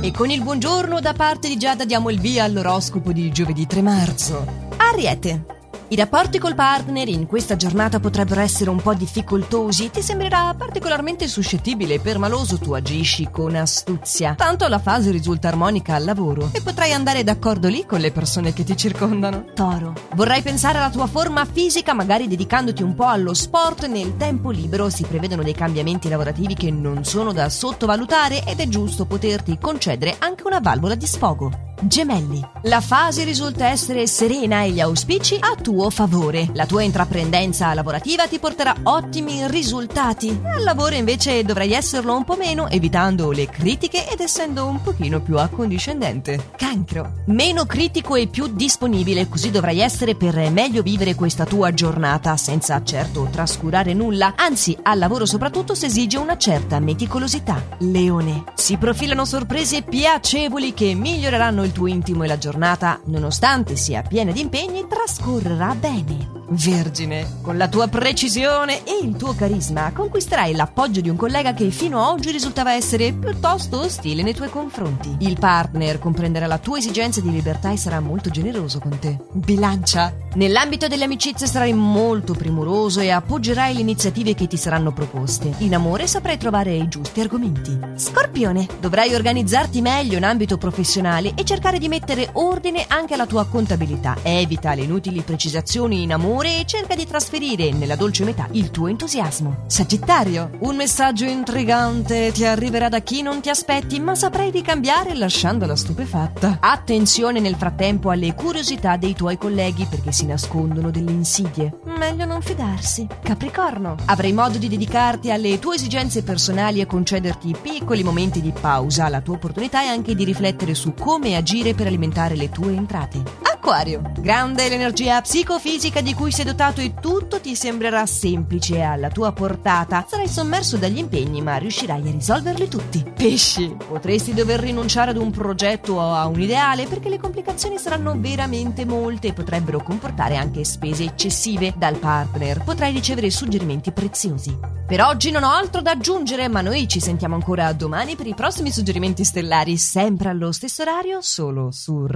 E con il buongiorno da parte di Giada diamo il via all'oroscopo di giovedì 3 marzo. Ariete. I rapporti col partner in questa giornata potrebbero essere un po' difficoltosi, ti sembrerà particolarmente suscettibile e permaloso, tu agisci con astuzia. Tanto la fase risulta armonica al lavoro e potrai andare d'accordo lì con le persone che ti circondano. Toro. Vorrai pensare alla tua forma fisica, magari dedicandoti un po' allo sport nel tempo libero. Si prevedono dei cambiamenti lavorativi che non sono da sottovalutare ed è giusto poterti concedere anche una valvola di sfogo. Gemelli. La fase risulta essere serena e gli auspici a tuo favore. La tua intraprendenza lavorativa ti porterà ottimi risultati. Al lavoro invece dovrai esserlo un po' meno, evitando le critiche ed essendo un pochino più accondiscendente. Cancro. Meno critico e più disponibile, così dovrai essere per meglio vivere questa tua giornata, senza certo trascurare nulla. Anzi, al lavoro soprattutto si esige una certa meticolosità. Leone. Si profilano sorprese piacevoli che miglioreranno il il tuo intimo e la giornata, nonostante sia piena di impegni, trascorrerà bene. Vergine, con la tua precisione e il tuo carisma conquisterai l'appoggio di un collega che fino ad oggi risultava essere piuttosto ostile nei tuoi confronti. Il partner comprenderà la tua esigenza di libertà e sarà molto generoso con te. Bilancia, nell'ambito delle amicizie sarai molto premuroso e appoggerai le iniziative che ti saranno proposte. In amore saprai trovare i giusti argomenti. Scorpione, dovrai organizzarti meglio in ambito professionale e cercare di mettere ordine anche alla tua contabilità. Evita le inutili precisazioni in amore amore e cerca di trasferire nella dolce metà il tuo entusiasmo. Sagittario, un messaggio intrigante ti arriverà da chi non ti aspetti, ma saprai ricambiare lasciandola stupefatta. Attenzione nel frattempo alle curiosità dei tuoi colleghi perché si nascondono delle insidie. Meglio non fidarsi. Capricorno, avrai modo di dedicarti alle tue esigenze personali e concederti piccoli momenti di pausa. La tua opportunità è anche di riflettere su come agire per alimentare le tue entrate. Acquario. Grande l'energia psicofisica di cui sei dotato e tutto ti sembrerà semplice alla tua portata. Sarai sommerso dagli impegni, ma riuscirai a risolverli tutti. Pesci. Potresti dover rinunciare ad un progetto o a un ideale perché le complicazioni saranno veramente molte e potrebbero comportare anche spese eccessive dal partner. Potrai ricevere suggerimenti preziosi. Per oggi non ho altro da aggiungere, ma noi ci sentiamo ancora domani per i prossimi suggerimenti stellari, sempre allo stesso orario, solo su